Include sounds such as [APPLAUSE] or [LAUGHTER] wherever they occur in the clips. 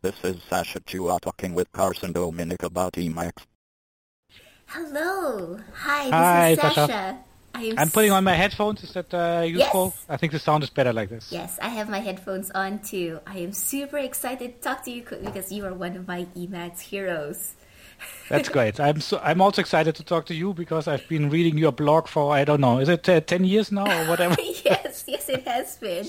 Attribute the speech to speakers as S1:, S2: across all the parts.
S1: This is Sacha Chua talking with Carsten Dominik about Emacs.
S2: Hello. Hi, this
S3: Hi,
S2: is Sacha.
S3: Sacha.
S2: I am
S3: I'm putting on my headphones. Is that uh, useful?
S2: Yes.
S3: I think the sound is better like this.
S2: Yes, I have my headphones on too. I am super excited to talk to you because you are one of my Emacs heroes. [LAUGHS]
S3: That's great. I'm so, I'm also excited to talk to you because I've been reading your blog for I don't know, is it uh, ten years now or whatever? [LAUGHS]
S2: yes, yes, it has been.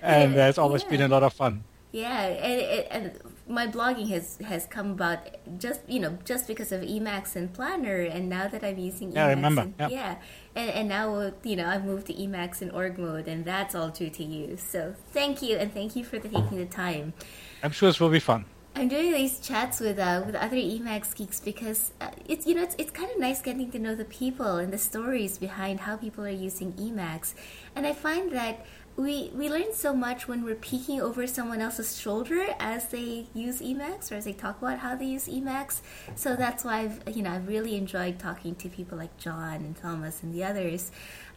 S3: and
S2: Yeah,
S3: that's always
S2: yeah.
S3: been a lot of fun.
S2: Yeah, and, and, my blogging has has come about just you know just because of Emacs and Planner, and now that I'm using
S3: Yeah, I
S2: Emacs,
S3: remember,
S2: and,
S3: yeah.
S2: yeah, and and now you know I've moved to Emacs and org mode, and that's all true to you. So thank you, and thank you for the, taking the time.
S3: I'm sure this will be fun.
S2: I'm doing these chats with uh, with other Emacs geeks because uh, it's you know it's it's kind of nice getting to know the people and the stories behind how people are using Emacs, and I find that we we learn so much when we're peeking over someone else's shoulder as they use Emacs or as they talk about how they use Emacs. So that's why I've you know I've really enjoyed talking to people like John and Thomas and the others.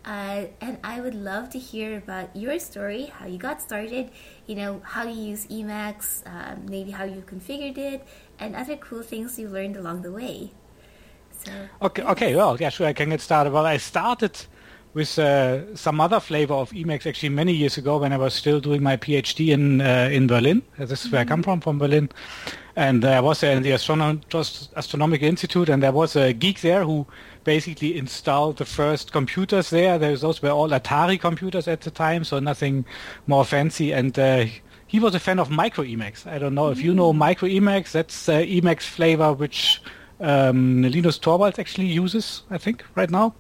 S2: Uh, and I would love to hear about your story, how you got started, you know, how you use Emacs, um, maybe how you configured it, and other cool things you learned along the way. So,
S3: Okay, okay, well, yeah, sure, I can get started. Well, I started with uh, some other flavor of Emacs actually many years ago when I was still doing my PhD in uh, in Berlin. Uh, This is where I come from, from Berlin. And I was there in the Astronom- Just- Astronomical Institute, and there was a geek there who basically installed the first computers there. Those were all Atari computers at the time, so nothing more fancy. And uh, he was a fan of Micro Emacs. I don't know if you know Micro Emacs. That's uh, Emacs flavor which um, Linus Torvalds actually uses, I think, right now.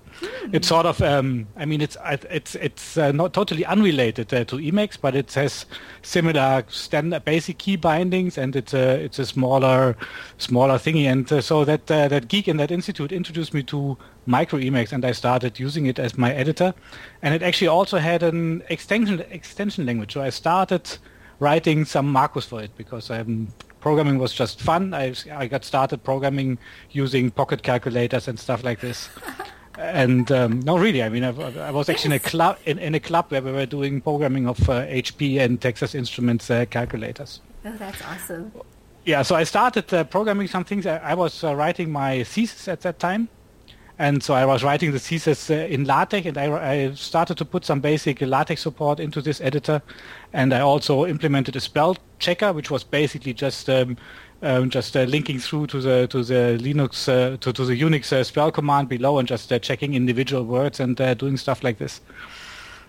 S3: It's sort of, um, I mean, it's it's it's uh, not totally unrelated uh, to Emacs, but it has similar standard basic key bindings, and it's a it's a smaller smaller thingy. And uh, so that uh, that geek in that institute introduced me to Micro Emacs, and I started using it as my editor. And it actually also had an extension extension language. So I started writing some macros for it because um, programming was just fun. I, I got started programming using pocket calculators and stuff like this. [LAUGHS] and um, no, really, I mean, I, I was actually in a club in, in a club where we were doing programming of uh, HP and Texas Instruments uh, calculators.
S2: oh, that's awesome.
S3: Yeah, so I started uh, programming some things. I, I was uh, writing my thesis at that time. And so I was writing the thesis uh, in LaTeX, and I, I started to put some basic LaTeX support into this editor. And I also implemented a spell checker, which was basically just um, um, just uh, linking through to the to the Linux uh, to, to the Unix uh, spell command below, and just uh, checking individual words and doing stuff like this.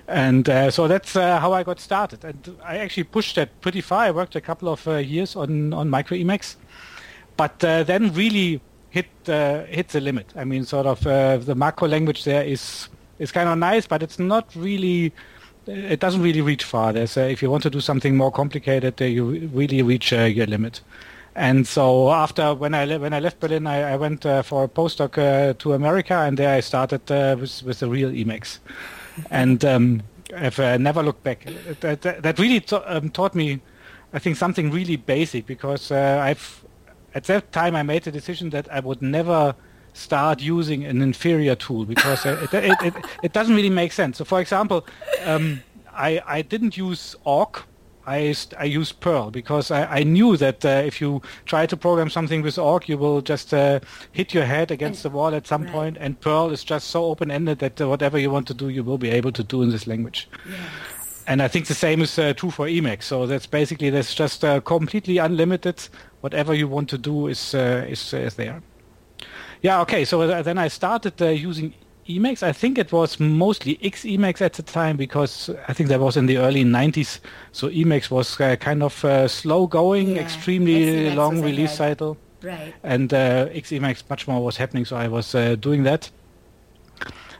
S3: And so that's how I got started. And I actually pushed that pretty far. I worked a couple of years on on Micro Emacs, but then really hit uh, hit the limit. I mean, sort of uh, the macro language there is is kind of nice, but it's not really. It doesn't really reach far. There's, uh, if you want to do something more complicated, uh, you really reach uh, your limit. And so after when I le- when I left Berlin, I, I went uh, for a postdoc to America, and there I started with with the real Emacs, and um, I've never looked back. That, that, that really um, taught me, I think, something really basic because I've at that time I made the decision that I would never start using an inferior tool because it, it, it, it doesn't really make sense. So, for example, um, I, I didn't use awk. I, I used Perl because I, I knew that uh, if you try to program something with awk, you will just uh, hit your head against the wall at some
S2: Right.
S3: point, And Perl is just so open-ended that uh, whatever you want to do, you will be able to do in this language.
S2: Yes.
S3: And I think the same is uh, true for Emacs. So that's basically that's just uh, completely unlimited. Whatever you want to do is uh, is uh, is there. Yeah. Okay. So uh, then I started uh, using Emacs. I think it was mostly X-Emacs at the time because I think that was in the early 90s. So Emacs was uh, kind of uh, slow going,
S2: Yeah,
S3: extremely long release cycle
S2: Right.
S3: and uh, XEmacs much more was happening, so I was uh, doing that.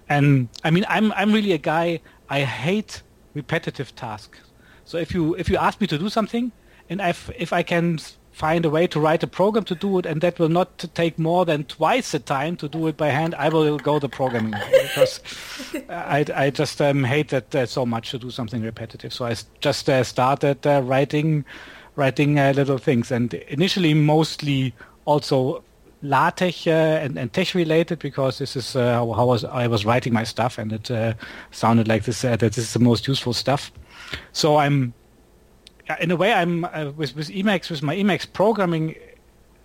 S3: And I mean, I'm I'm really a guy. I hate repetitive tasks. So if you if you ask me to do something, and if if I can find a way to write a program to do it, and that will not take more than twice the time to do it by hand, I will go the programming because I I just um, hate that uh, so much to do something repetitive. So I just uh, started uh, writing writing uh, little things, and initially mostly also LaTeX uh, and, and tech related because this is uh, how, how was, I was writing my stuff, and it uh, sounded like this uh, that this is the most useful stuff. So I'm in a way, I'm uh, with with Emacs with my Emacs programming.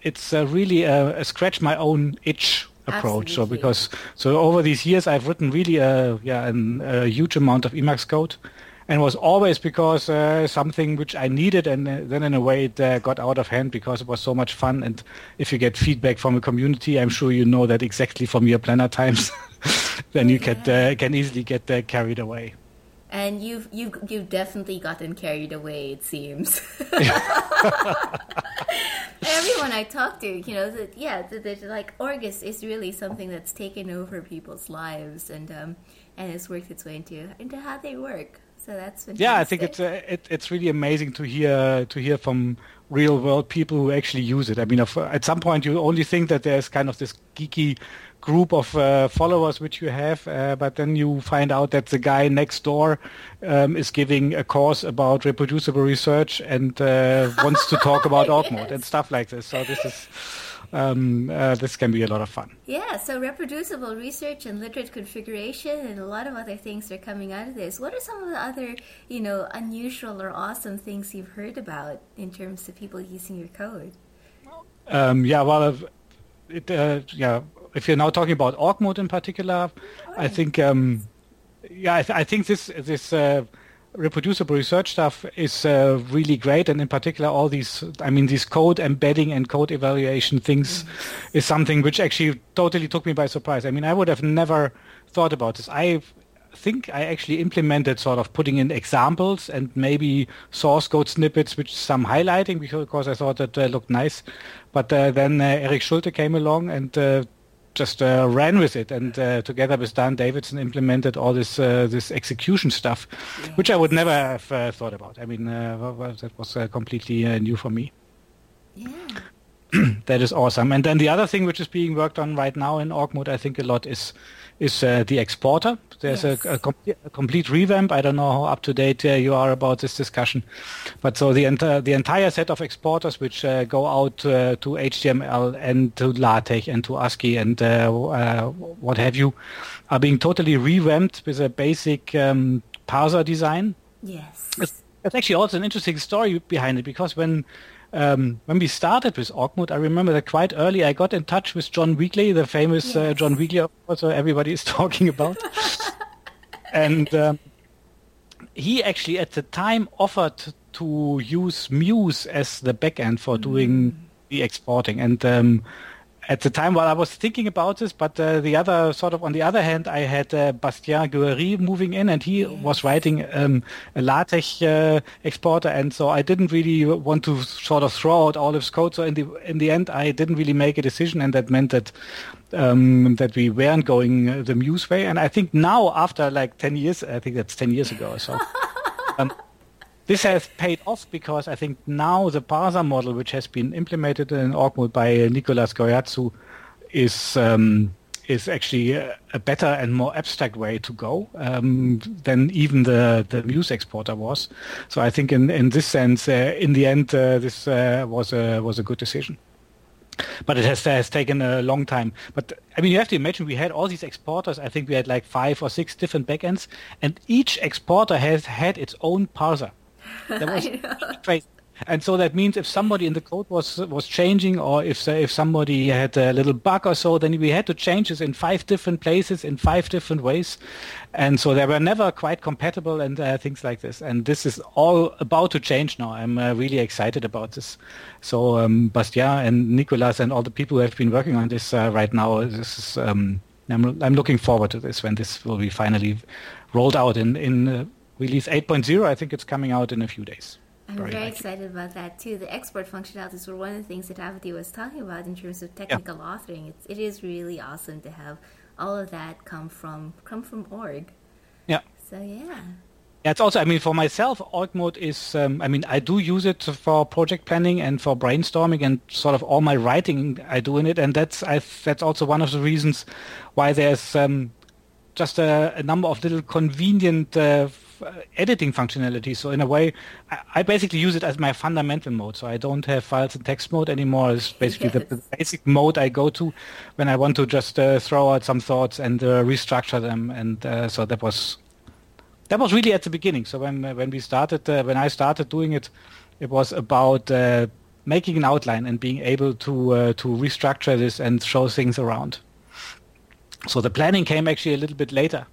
S3: It's uh, really a, a, scratch my own itch approach.
S2: Absolutely.
S3: So because so over these years, I've written really a yeah an, a huge amount of Emacs code, and was always because uh, something which I needed, and uh, then in a way it uh, got out of hand because it was so much fun. And if you get feedback from a community, I'm sure you know that exactly from your planner times, [LAUGHS] then you can uh, can easily get uh, carried away.
S2: And you've you've you've definitely gotten carried away. It seems. [LAUGHS] Everyone I talk to, you know, that yeah, that like Orgus is really something that's taken over people's lives and um, and has worked its way into into how they work. So that's fantastic.
S3: yeah. I think it's uh, it, it's really amazing to hear to hear from real world people who actually use it. I mean, if, at some point you only think that there's kind of this geeky group of uh, followers which you have, uh, but then you find out that the guy next door um, is giving a course about reproducible research and uh, wants to talk [LAUGHS] about org mode and stuff like this. So this is um, uh, this can be a lot of fun.
S2: Yeah, so reproducible research and literate configuration and a lot of other things are coming out of this. What are some of the other, you know, unusual or awesome things you've heard about in terms of people using your code?
S3: Um, yeah, well, it, uh, yeah, if you're now talking about org mode in particular, I think, um, yeah, I, th- I, think this this uh, reproducible research stuff is uh, really great, and in particular, all these, I mean, these code embedding and code evaluation things mm-hmm. is something which actually totally took me by surprise. I mean, I would have never thought about this. I think I actually implemented sort of putting in examples and maybe source code snippets with some highlighting because I thought that uh, looked nice. But uh, then uh, Eric Schulte came along and uh, just uh, ran with it, and uh, together with Dan Davidson implemented all this uh, this execution stuff, yes. which I would never have uh, thought about. I mean, uh, that was uh, completely new for me.
S2: Yeah. [CLEARS THROAT]
S3: that is awesome. And then the other thing which is being worked on right now in org mode, I think a lot is is uh, the exporter. There's yes. a, a, com- a, complete revamp. I don't know how up to date uh, you are about this discussion, but so the entire the entire set of exporters which uh, go out to HTML and to LaTeX and to ASCII and what have you, are being totally revamped with a basic um, parser design.
S2: Yes.
S3: It's, it's actually also an interesting story behind it because when um, when we started with org I remember that quite early I got in touch with John Wiegley, the famous yes. uh, John Wiegley, also everybody is [LAUGHS] talking about. [LAUGHS] and um, he actually at the time offered to use Muse as the backend for doing mm. the exporting. And um, at the time while I was thinking about this, but uh, the other sort of on the other hand, I had uh, Bastien Guerry moving in, and he was writing um, a LaTeX uh, exporter, and so I didn't really want to sort of throw out all his code. So in the in the end, I didn't really make a decision, and that meant that um, that we weren't going the Muse way. And I think now, after like ten years, I think that's ten years ago or so. [LAUGHS] um, this has paid off because I think now the parser model, which has been implemented in org mode by Nicolas Goaziou, is um, is actually a, a, better and more abstract way to go um, than even the, the Muse exporter was. So I think in, in this sense, uh, in the end, uh, this uh, was a was a good decision. But it has has taken a long time. But I mean, you have to imagine we had all these exporters. I think we had like five or six different backends, and each exporter has had its own parser. [LAUGHS] That was crazy. [LAUGHS] And so that means if somebody in the code was was changing, or if if somebody had a little bug or so, then we had to change this in five different places in five different ways, and so they were never quite compatible and uh, things like this. And this is all about to change now. I'm uh, really excited about this. So um, Bastien and Nicolas and all the people who have been working on this uh, right now, this is um, I'm I'm looking forward to this when this will be finally rolled out in in uh, release 8.0. I think it's coming out in a few days.
S2: I'm very, very excited about that too. The export functionalities were one of the things that Avdi was talking about in terms of technical yeah. authoring. It's, it is really awesome to have all of that come from come from org.
S3: Yeah.
S2: So yeah.
S3: Yeah, it's also. I mean, for myself, org mode is. Um, I mean, I do use it for project planning and for brainstorming and sort of all my writing I do in it, and that's I. That's also one of the reasons why there's um, just a, a, number of little convenient uh, uh, editing functionality. So in a way, I, I, basically use it as my fundamental mode. So I don't have files in text mode anymore. It's basically yes. the, the, basic mode I go to when I want to just uh, throw out some thoughts and uh, restructure them. And uh, so that was that was really at the beginning. So when when we started, uh, when I started doing it, it was about uh, making an outline and being able to uh, to restructure this and show things around. So the planning came actually a little bit later,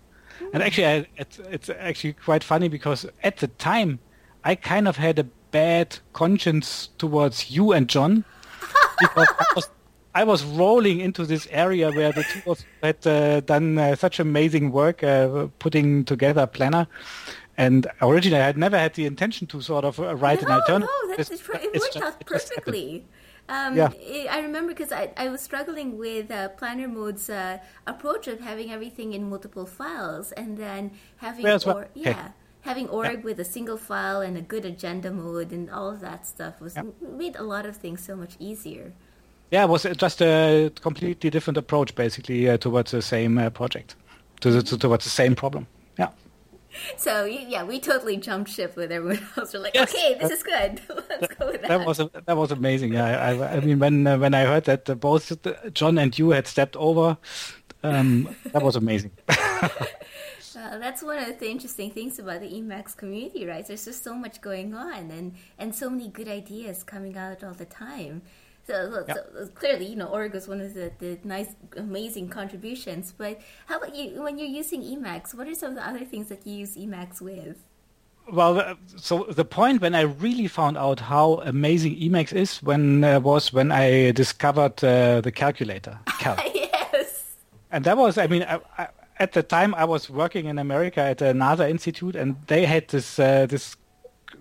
S3: and actually I, it's, it's actually quite funny because at the time I kind of had a bad conscience towards you and John [LAUGHS] because I was, I was rolling into this area where the two of us had uh, done uh, such amazing work uh, putting together a planner. And originally, I had never had the intention to sort of uh, write
S2: no,
S3: an alternative.
S2: No, that's, it worked out perfectly. Um,
S3: yeah.
S2: I remember because I, I was struggling with uh, Planner Mode's uh, approach of having everything in multiple files and then having
S3: well,
S2: or, yeah. Okay having org yeah. with a single file and a good agenda mode and all of that stuff was yeah. made a lot of things so much easier.
S3: Yeah, it was just a completely different approach, basically, uh, towards the same uh, project, to the, to, towards the same problem. Yeah.
S2: So yeah, we totally jumped ship with everyone [LAUGHS] else. We're like, yes. okay, this is good. [LAUGHS] Let's go with that. That
S3: was that was amazing. Yeah, I, I mean, when uh, when I heard that uh, both John and you had stepped over, um, that was amazing. [LAUGHS]
S2: Uh, that's one of the interesting things about the Emacs community, right? There's just so much going on and, and so many good ideas coming out all the time. So, yep. so, clearly, you know, Org was one of the, the nice, amazing contributions. But how about you? When you're using Emacs, what are some of the other things that you use Emacs with?
S3: Well, uh, so the point when I really found out how amazing Emacs is when uh, was when I discovered uh, the calculator. [LAUGHS]
S2: Calc. yes.
S3: And that was, I mean, I, I, at the time I was working in America at a NASA institute, and they had this uh, this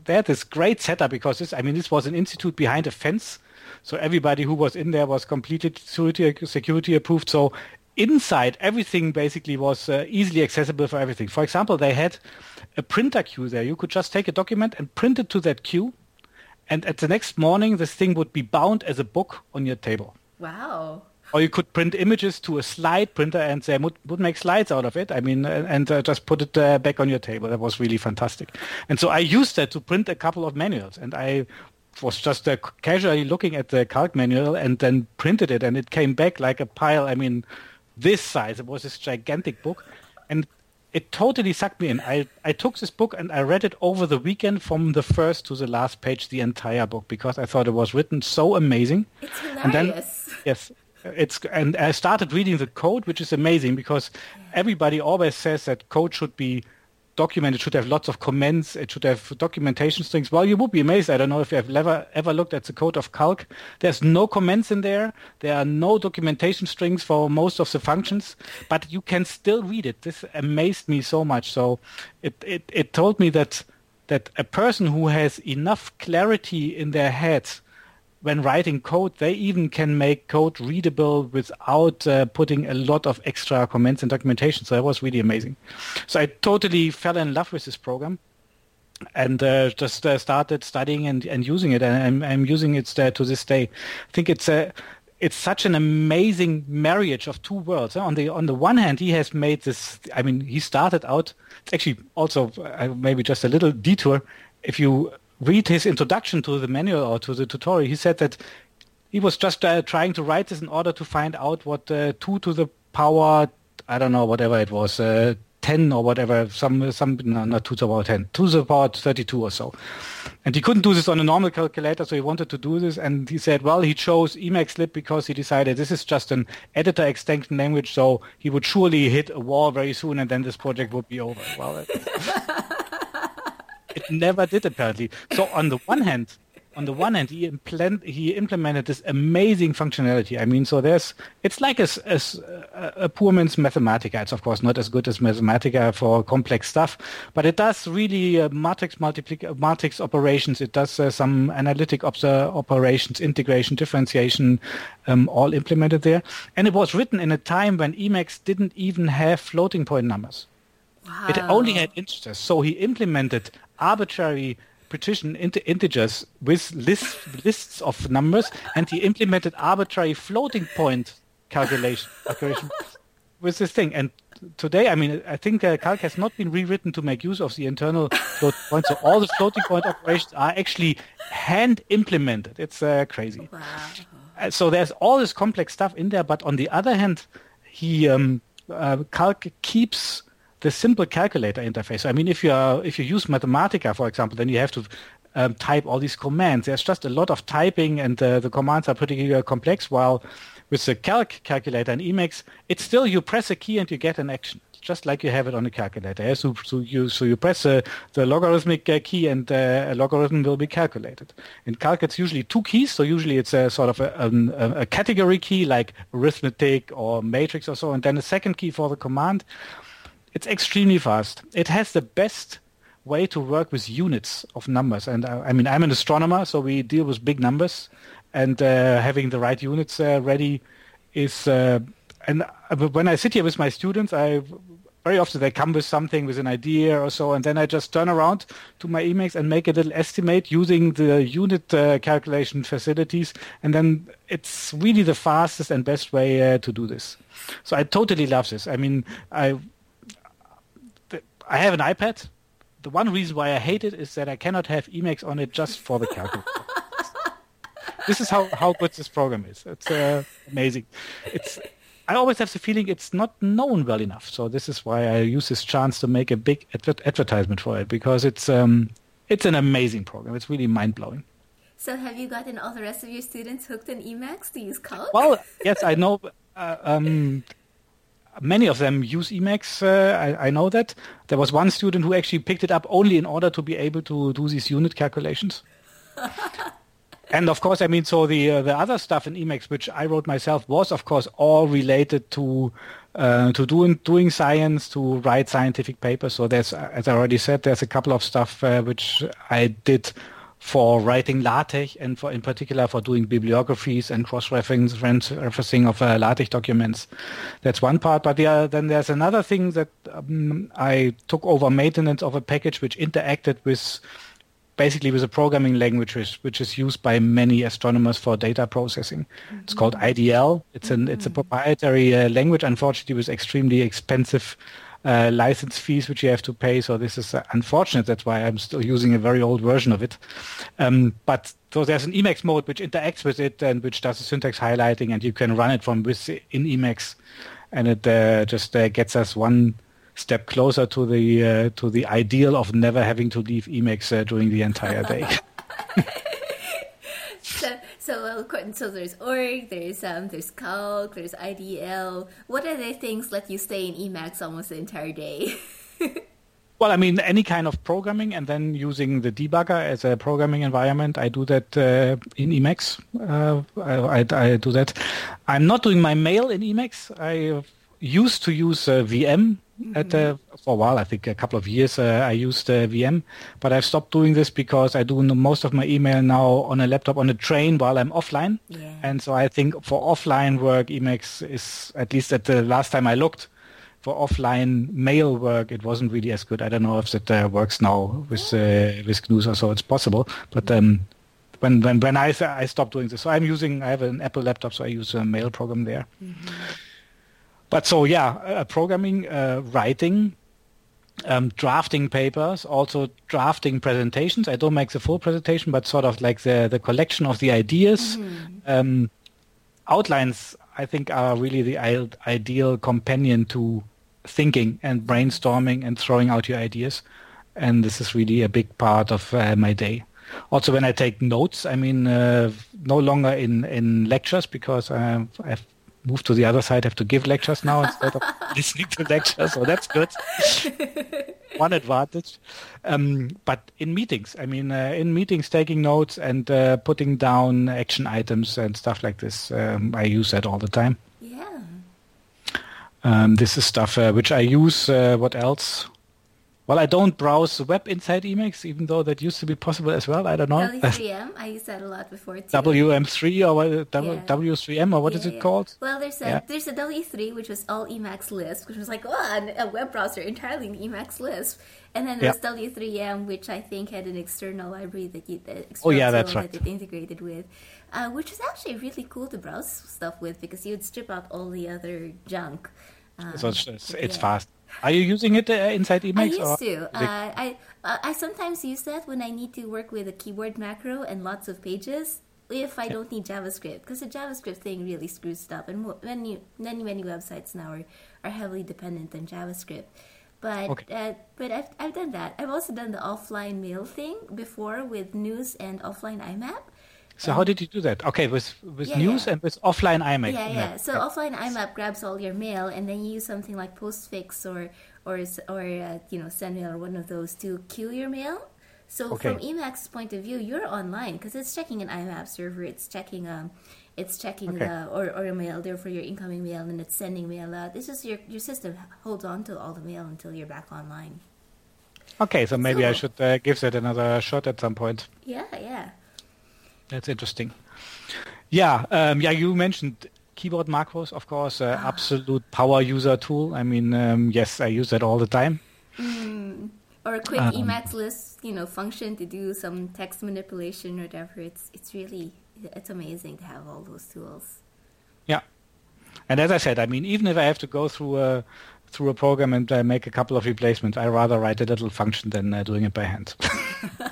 S3: they had this great setup because this, I mean, this was an institute behind a fence so everybody who was in there was completely security, security approved. So inside, everything basically was uh, easily accessible for everything. For example, they had a printer queue there. You could just take a document and print it to that queue. And at the next morning, this thing would be bound as a book on your table.
S2: Wow.
S3: Or you could print images to a slide printer and they would, would make slides out of it. I mean, and uh, just put it uh, back on your table. That was really fantastic. And so I used that to print a couple of manuals. And I was just uh, casually looking at the calc manual and then printed it, and it came back like a pile. I mean, this size. It was this gigantic book, and it totally sucked me in. I, I took this book and I read it over the weekend from the first to the last page, the entire book, because I thought it was written so amazing.
S2: It's hilarious.
S3: And then, yes, it's and I started reading the code, which is amazing because everybody always says that code should be document. It should have lots of comments. It should have documentation strings. Well, you would be amazed. I don't know if you have ever ever looked at the code of Calc. There's no comments in there. There are no documentation strings for most of the functions, but you can still read it. This amazed me so much. So it it, it told me that that a person who has enough clarity in their head when writing code, they even can make code readable without uh, putting a lot of extra comments and documentation. So that was really amazing. So I totally fell in love with this program and uh, just uh, started studying and, and using it. And I'm, I'm using it uh, to this day. I think it's a it's such an amazing marriage of two worlds. On the on the one hand, he has made this. I mean, he started out. It's actually also uh, maybe just a little detour. If you read his introduction to the manual or to the tutorial, he said that he was just uh, trying to write this in order to find out what uh, 2 to the power, I don't know, whatever it was, uh, 10 or whatever, some, some no, not 2 to the power 10, 2 to the power 32 or so. And he couldn't do this on a normal calculator, so he wanted to do this. And he said, well, he chose Emacs because he decided this is just an editor extension language, so he would surely hit a wall very soon and then this project would be over. Well, [LAUGHS] it never did apparently. So on the one hand, on the one hand, he, he implemented this amazing functionality. I mean, so there's, it's like a, a, a, poor man's Mathematica. It's of course not as good as Mathematica for complex stuff, but it does really uh, matrix multiplic- matrix operations. It does uh, some analytic op- operations, integration, differentiation, um, all implemented there. And it was written in a time when Emacs didn't even have floating point numbers.
S2: Wow.
S3: It only had integers. So he implemented arbitrary partition into integers with lists lists of numbers, and he implemented arbitrary floating point calculation, calculation with this thing. And today, I mean, I think uh, Calc has not been rewritten to make use of the internal floating point. So all the floating point operations are actually hand implemented. It's uh, crazy.
S2: Wow.
S3: Uh, so there's all this complex stuff in there, but on the other hand, he um, uh, Calc keeps the simple calculator interface. I mean, if you are, if you use Mathematica, for example, then you have to um, type all these commands. There's just a lot of typing, and uh, the commands are pretty uh, complex. While with the calc calculator and Emacs, it's still you press a key and you get an action, just like you have it on a calculator. Yeah? So, so you so you press uh, the logarithmic uh, key and uh, a logarithm will be calculated. In calc, it's usually two keys. So usually it's a sort of a, a, a category key like arithmetic or matrix or so, and then a second key for the command. It's extremely fast. It has the best way to work with units of numbers. And uh, I mean, I'm an astronomer, so we deal with big numbers, and uh, having the right units uh, ready is. Uh, and uh, when I sit here with my students, I very often they come with something, with an idea or so, and then I just turn around to my Emacs and make a little estimate using the unit uh, calculation facilities, and then it's really the fastest and best way to do this. So I totally love this. I mean, I I have an iPad the one reason why I hate it is that I cannot have Emacs on it just for the calculator. [LAUGHS] this is how, how good this program is. It's uh, amazing. It's I always have the feeling it's not known well enough. So this is why I use this chance to make a big adver- advertisement for it because it's um, it's an amazing program. It's really mind blowing.
S2: So have you gotten all the rest of your students hooked on Emacs to use Calc?
S3: Well, yes, I know. Uh, um, many of them use Emacs. Uh, I, I, know that. There was one student who actually picked it up only in order to be able to do these unit calculations. [LAUGHS] and of course, I mean, so the uh, the other stuff in Emacs, which I wrote myself, was of course all related to uh, to doing doing science, to write scientific papers. So there's, as I already said, there's a couple of stuff uh, which I did for writing LaTeX and for in particular for doing bibliographies and cross-referencing of uh, LaTeX documents. That's one part. But yeah, then there's another thing that um, I took over maintenance of a package which interacted with basically with a programming language which, which is used by many astronomers for data processing. Mm-hmm. It's called IDL. It's an mm-hmm. it's a proprietary uh, language, unfortunately, with extremely expensive uh, license fees which you have to pay. So this is uh, unfortunate. That's why I'm still using a very old version of it. Um, but so there's an Emacs mode which interacts with it and which does the syntax highlighting, and you can run it from within Emacs, and it uh, just uh, gets us one step closer to the uh, to the ideal of never having to leave Emacs uh, during the entire day. [LAUGHS]
S2: so, so, so there's org, there's um, there's calc, there's IDL. What are the things that let you stay in Emacs almost the entire day? [LAUGHS]
S3: well, I mean, any kind of programming, and then using the debugger as a programming environment. I do that uh, in Emacs. Uh, I, I, I, do that. I'm not doing my mail in Emacs. I used to use uh, VM at uh, for a while. I think a couple of years uh, I used uh, VM, but I've stopped doing this because I do most of my email now on a laptop on a train while I'm offline. Yeah. And so I think for offline work, Emacs is at least at the last time I looked for offline mail work, it wasn't really as good. I don't know if that uh, works now with uh, with Gnus or so. It's possible, but. Um, when when when I I stopped doing this, so I'm using I have an Apple laptop, so I use a mail program there. Mm-hmm. But so yeah, uh, programming, uh, writing, um, drafting papers, also drafting presentations. I don't make the full presentation, but sort of like the the collection of the ideas. Mm-hmm. Um, outlines, I think, are really the ideal companion to thinking and brainstorming and throwing out your ideas. And this is really a big part of uh, my day. Also, when I take notes, I mean, uh, no longer in, in lectures because uh, I've move to the other side, have to give lectures now instead of [LAUGHS] listening to lectures. So that's good. [LAUGHS] One advantage. Um, but in meetings, I mean, uh, in meetings, taking notes and uh, putting down action items and stuff like this, um, I use that all the time.
S2: Yeah.
S3: Um, this is stuff uh, which I use. Uh, what else? Well, I don't browse the web inside Emacs, even though that used to be possible as well. I don't know.
S2: W3M, [LAUGHS] I used that a lot before too.
S3: WM3 or what, w, yeah. W3M or what yeah, is it yeah. called?
S2: Well, there's a there's a W3 which was all Emacs Lisp, which was like oh, a web browser entirely in Emacs Lisp, and then there's W3M, which I think had an external library that you that
S3: oh yeah, that's right.
S2: that it integrated with. Uh, which is actually really cool to browse stuff with because you would strip out all the other junk.
S3: Um, so it's, it's, it's fast. Are you using it uh, inside Emacs? I
S2: used to. Uh, I uh, I sometimes use that when I need to work with a keyboard macro and lots of pages. If I don't need JavaScript, because the JavaScript thing really screws stuff, and many many many websites now are, are heavily dependent on JavaScript. But
S3: Okay.
S2: uh, but I've I've done that. I've also done the offline mail thing before with Gnus and offline IMAP.
S3: So how did you do that? Okay, with with
S2: Yeah,
S3: Gnus
S2: yeah.
S3: and with offline IMAP.
S2: Yeah, yeah. So offline IMAP grabs all your mail, and then you use something like Postfix or or or uh, you know SendMail or one of those to queue your mail. So
S3: Okay.
S2: from Emacs' point of view, you're online because it's checking an IMAP server. It's checking um, it's checking
S3: Okay.
S2: the or, or a mail there for your incoming mail, and it's sending mail out. This is your your system holds on to all the mail until you're back online.
S3: Okay, so maybe I should uh, give that another shot at some point.
S2: Yeah, yeah.
S3: That's interesting. Yeah, um, yeah. You mentioned keyboard macros, of course, uh, absolute power user tool. I mean, um, yes, I use that all the time.
S2: Or a quick
S3: Um,
S2: Emacs Lisp, you know, function to do some text manipulation or whatever. It's it's really it's amazing to have all those tools.
S3: Yeah, and as I said, I mean, even if I have to go through a through a program and uh, make a couple of replacements, I rather write a little function than uh, doing it by hand. [LAUGHS] [LAUGHS]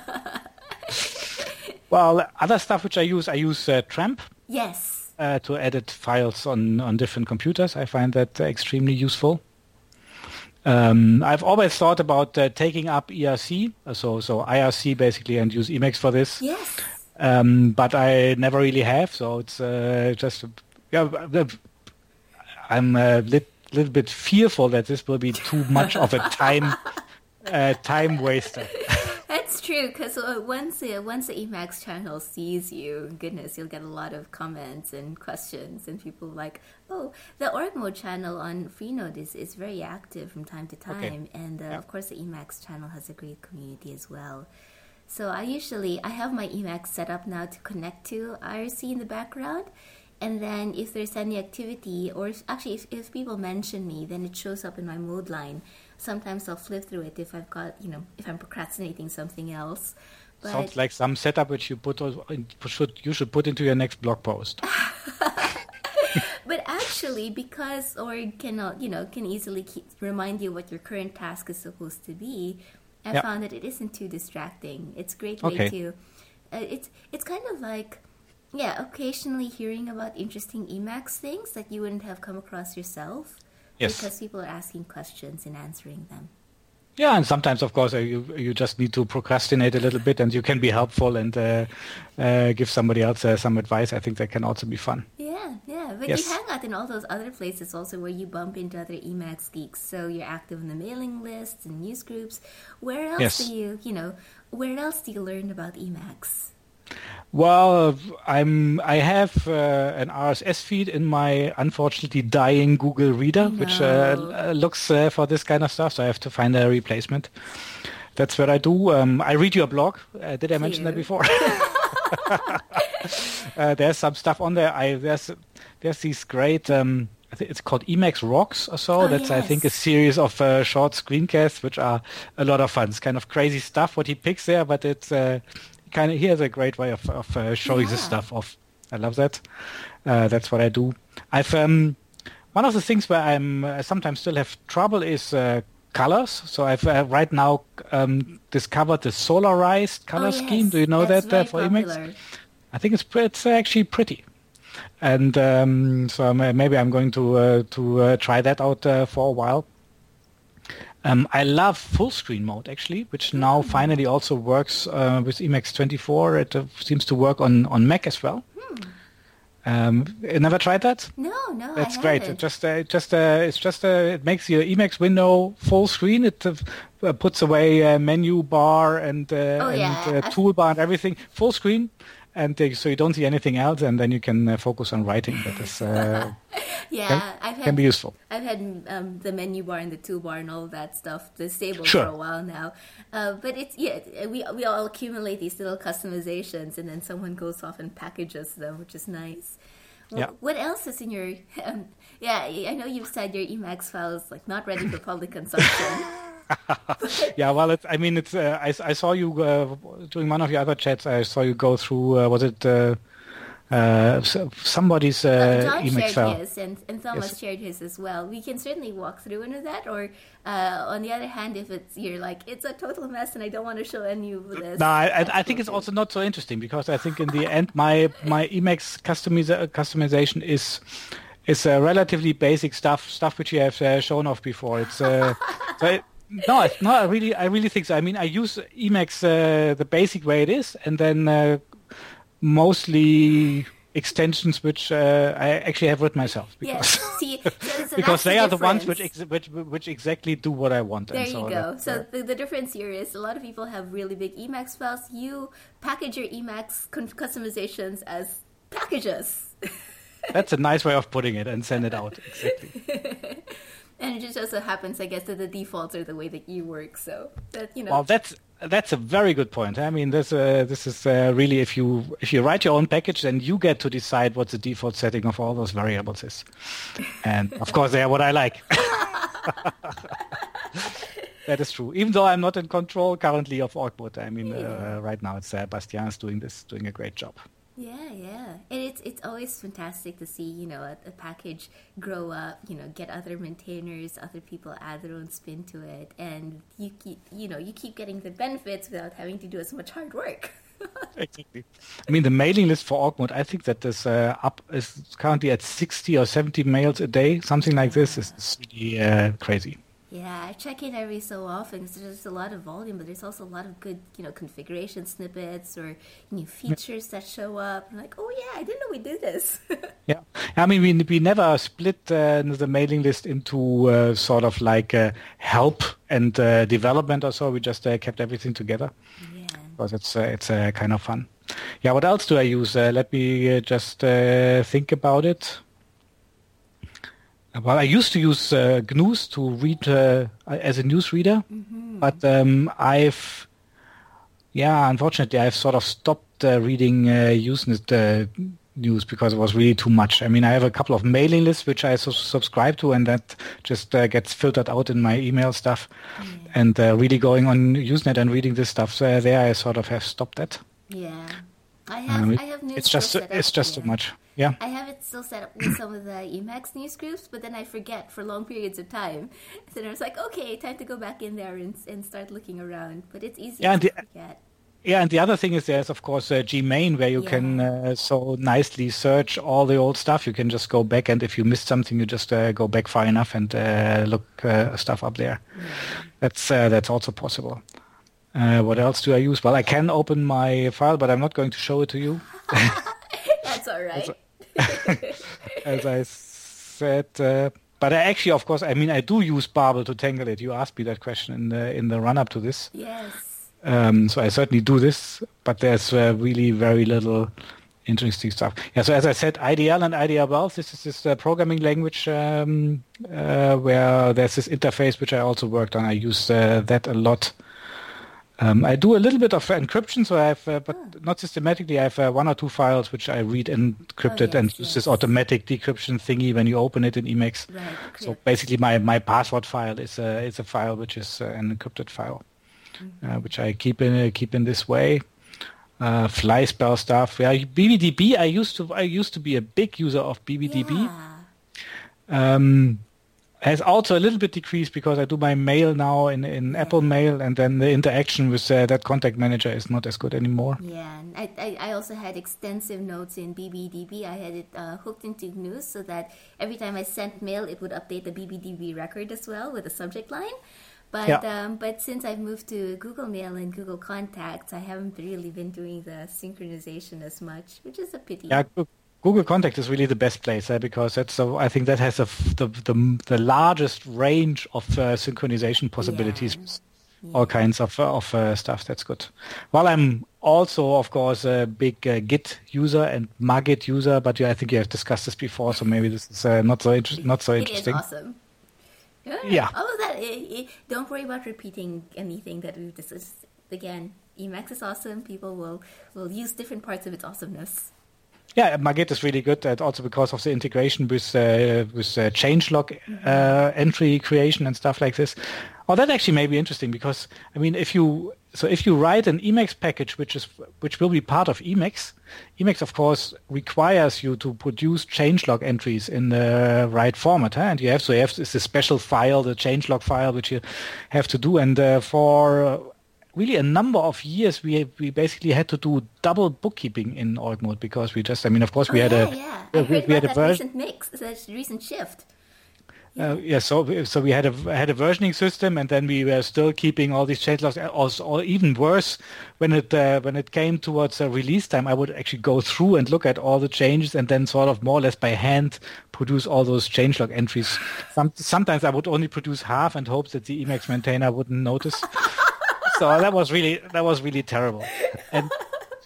S3: well, other stuff which I use, I use uh, Tramp
S2: Yes.
S3: uh, to edit files on on different computers. I find that uh, extremely useful. Um, I've always thought about uh, taking up ERC, uh, so so IRC basically, and use Emacs for this.
S2: Yes.
S3: Um, but I never really have, so it's uh, just yeah. I'm a lit, little bit fearful that this will be too much of a time [LAUGHS] uh, time waster.
S2: That's true because uh, once uh, once the Emacs channel sees you, goodness, you'll get a lot of comments and questions, and people like, oh, the org mode channel on Freenode is, is very active from time to time, and uh,
S3: Yeah.
S2: of course the Emacs channel has a great community as well. So I usually I have my Emacs set up now to connect to IRC in the background. And then if there's any activity, or if, actually if, if people mention me, then it shows up in my mode line. Sometimes I'll flip through it if I've got, you know, if I'm procrastinating something else. But
S3: Sounds like some setup which you put in- should you should put into your next blog post. [LAUGHS] [LAUGHS]
S2: but actually, because Org can, uh, you know, can easily keep, remind you what your current task is supposed to be, I
S3: Yeah.
S2: found that it isn't too distracting. It's a great way
S3: Okay.
S2: to. Uh, it's it's kind of like, yeah, occasionally hearing about interesting Emacs things that you wouldn't have come across yourself.
S3: Yes.
S2: Because people are asking questions and answering them.
S3: Yeah, and sometimes, of course, uh, you you just need to procrastinate a little bit, and you can be helpful and uh, uh, give somebody else uh, some advice. I think that can also be fun.
S2: Yeah, yeah. But
S3: Yes.
S2: you hang out in all those other places also where you bump into other Emacs geeks. So you're active in the mailing lists and news groups. Where else
S3: Yes.
S2: do you, you know, where else do you learn about Emacs?
S3: Well, I'm I have uh, an RSS feed in my unfortunately dying Google Reader, which uh, uh, looks uh, for this kind of stuff. So I have to find a replacement. That's what I do. Um, I read your blog. Uh, did I mention that before? [LAUGHS] uh, there's some stuff on there. I there's there's these great. Um, I think it's called Emacs Rocks or so.
S2: Oh,
S3: That's I think a series of uh, short screencasts which are a lot of fun. It's kind of crazy stuff what he picks there, but it's uh, kind of he has a great way of of uh, showing this stuff off. I love that. Uh, that's what I do. I've um, one of the things where I'm uh, sometimes still have trouble is uh, colors. So I've uh, right now um, discovered the solarized color
S2: Oh,
S3: scheme.
S2: yes.
S3: Do you know
S2: That's
S3: that uh, for Emacs? I think it's it's actually pretty, and um, so maybe I'm going to uh, to uh, try that out uh, for a while. Um, I love full screen mode actually, which now finally also works uh, with Emacs 24. It uh, seems to work on on Mac as well. Um, never tried that?
S2: No, no,
S3: That's
S2: I
S3: great.
S2: haven't.
S3: It just, uh, it just, uh, it's just, uh, it makes your Emacs window full screen. It uh, puts away uh, menu bar and, uh,
S2: Oh,
S3: and
S2: yeah.
S3: uh, toolbar and everything full screen, and so you don't see anything else, and then you can uh, focus on writing. That is uh, [LAUGHS]
S2: yeah,
S3: can,
S2: I've had
S3: can be useful.
S2: I've had um, the menu bar and the toolbar and all that stuff disabled
S3: Sure.
S2: for a while now. Uh, but it's yeah, we we all accumulate these little customizations, and then someone goes off and packages them, which is nice.
S3: Yeah.
S2: What else is in your? [LAUGHS] Um, yeah, I know you've said your Emacs file is like not ready for public consumption. [LAUGHS] [LAUGHS]
S3: Yeah, well, it's, I mean, it's. Uh, I, I saw you uh, doing one of your other chats. I saw you go through. Uh, was it uh, uh, somebody's uh,
S2: John
S3: Emacs
S2: shared
S3: file?
S2: his, and, and Thomas
S3: Yes.
S2: shared his as well. We can certainly walk through into that, or uh, on the other hand, if it's you're like it's a total mess and I don't want to show any of this.
S3: No, I, I, I think it's also not so interesting because I think in the end my my Emacs customiza- customization is is uh, relatively basic stuff stuff which you have uh, shown off before. It's uh, [LAUGHS] so it, no, no, I really, I really think so. I mean, I use Emacs uh, the basic way it is, and then uh, mostly extensions which uh, I actually have written myself because
S2: Yeah, [LAUGHS] see, so, [LAUGHS] so
S3: because they
S2: the
S3: are the ones which, ex- which which exactly do what I want.
S2: There
S3: and
S2: you
S3: so
S2: go.
S3: that-
S2: So the, the difference here is a lot of people have really big Emacs files. You package your Emacs con- customizations as packages. [LAUGHS]
S3: that's a nice way of putting it and send it out. Exactly.
S2: And it just also happens, I guess, that the defaults are the way that you work. So that you know,
S3: Well, that's that's a very good point. I mean, this uh, this is uh, really if you if you write your own package, then you get to decide what the default setting of all those variables is, and of course they are what I like. [LAUGHS] that is true. Even though I'm not in control currently of mode, I mean, uh, right now it's uh, Bastien is doing this, doing a great job.
S2: Yeah, yeah, and it's it's always fantastic to see you know a, a package grow up. You know, get other maintainers, other people add their own spin to it, and you keep you know you keep getting the benefits without having to do as much hard work. [LAUGHS]
S3: Exactly. I mean, the mailing list for Orgmode, I think that is uh, up is currently at 60 or 70 mails a day, something like this. is is really uh, crazy.
S2: Yeah, I check in every so often because there's a lot of volume, but there's also a lot of good, you know, configuration snippets or new features that show up. I'm like, oh yeah, I didn't know we did this. [LAUGHS]
S3: Yeah, I mean, we we never split uh, the mailing list into uh, sort of like uh, help and uh, development or so. We just uh, kept everything together
S2: yeah.
S3: because it's uh, it's kind of fun. Yeah, what else do I use? Uh, let me uh, just uh, think about it. Well, I used to use uh, Gnus to read uh, as a newsreader, but um, I've, yeah, unfortunately, I've sort of stopped uh, reading uh, Usenet uh, news because it was really too much. I mean, I have a couple of mailing lists which I su- subscribe to, and that just uh, gets filtered out in my email stuff. And uh, really going on Usenet and reading this stuff, so there I sort of have stopped that.
S2: Yeah. I have,
S3: Um,
S2: I have news
S3: it's just it's just
S2: yeah.
S3: too much. Yeah.
S2: I have it still set up with some of the Emacs news groups, but then I forget for long periods of time. So then I was like, okay, time to go back in there and, and start looking around. But it's easy
S3: Yeah, and
S2: to
S3: the-
S2: forget.
S3: Yeah, and the other thing is there's of course uh, Gmane where you can uh, so nicely search all the old stuff. You can just go back and if you missed something, you just uh, go back far enough and uh, look uh, stuff up there. That's uh, that's also possible. Uh, what else do I use? Well, I can open my file, but I'm not going to show it to you. [LAUGHS]
S2: That's all right. [LAUGHS]
S3: as I said. Uh, but I actually, of course, I mean, I do use Babel to tangle it. You asked me that question in the in the run up to this.
S2: yes.
S3: Um, so I certainly do this, but there's uh, really very little interesting stuff. Yeah. So as I said, IDL and IDL this is this uh, programming language um, uh, where there's this interface which I also worked on. I use uh, that a lot. Um, I do a little bit of encryption, so I have, uh, but not systematically. I have uh, one or two files which I read encrypted
S2: Oh,
S3: and
S2: yes,
S3: use this automatic decryption thingy when you open it in Emacs.
S2: Right.
S3: So basically, my, my password file is a is a file which is uh, an encrypted file,
S2: Mm-hmm.
S3: uh, which I keep in uh, keep in this way. Uh, fly spell stuff. Yeah, BBDB. I used to I used to be a big user of BBDB.
S2: Yeah.
S3: Um, has also a little bit decreased because I do my mail now in in Apple Mail, and then the interaction with uh, that contact manager is not as good anymore.
S2: Yeah, and I, I, I also had extensive notes in BBDB. I had it uh, hooked into GNU so that every time I sent mail, it would update the BBDB record as well with the subject line. But
S3: Yeah.
S2: um, but since I've moved to Google Mail and Google Contacts, I haven't really been doing the synchronization as much, which is a pity.
S3: Yeah, Google Contact is really the best place uh, because that's so. I think that has a the, the the largest range of uh, synchronization possibilities.
S2: Yeah.
S3: All kinds of uh, of uh, stuff. That's good. Well, I'm also, of course, a big uh, Git user and Magit user, but yeah, I think you have discussed this before, so maybe this is uh, not so inter- not so
S2: It is
S3: interesting.
S2: awesome.
S3: Yeah.
S2: All of that. eh, eh, don't worry about repeating anything that we've discussed. Again, Emacs is awesome. People will will use different parts of its awesomeness.
S3: Yeah, Magit is really good, and also because of the integration with uh, with uh, changelog uh, entry creation and stuff like this. Oh, that actually may be interesting because I mean, if you so if you write an Emacs package which is which will be part of Emacs, Emacs of course requires you to produce changelog entries in the right format, huh? and you have so you have this special file, the changelog file, which you have to do, and uh, for really a number of years we we basically had to do double bookkeeping in org mode because we just I mean of course we
S2: oh,
S3: had
S2: yeah,
S3: a
S2: yeah.
S3: we,
S2: I heard
S3: we had a
S2: about
S3: version
S2: recent mix, that recent shift.
S3: Uh, yeah, so so we had a had a versioning system, and then we were still keeping all these change logs. or even worse, when it uh, when it came towards uh, release time, I would actually go through and look at all the changes, and then sort of more or less by hand produce all those change log entries. Some, sometimes I would only produce half and hope that the Emacs maintainer wouldn't notice. [LAUGHS] so that was really that was really terrible. And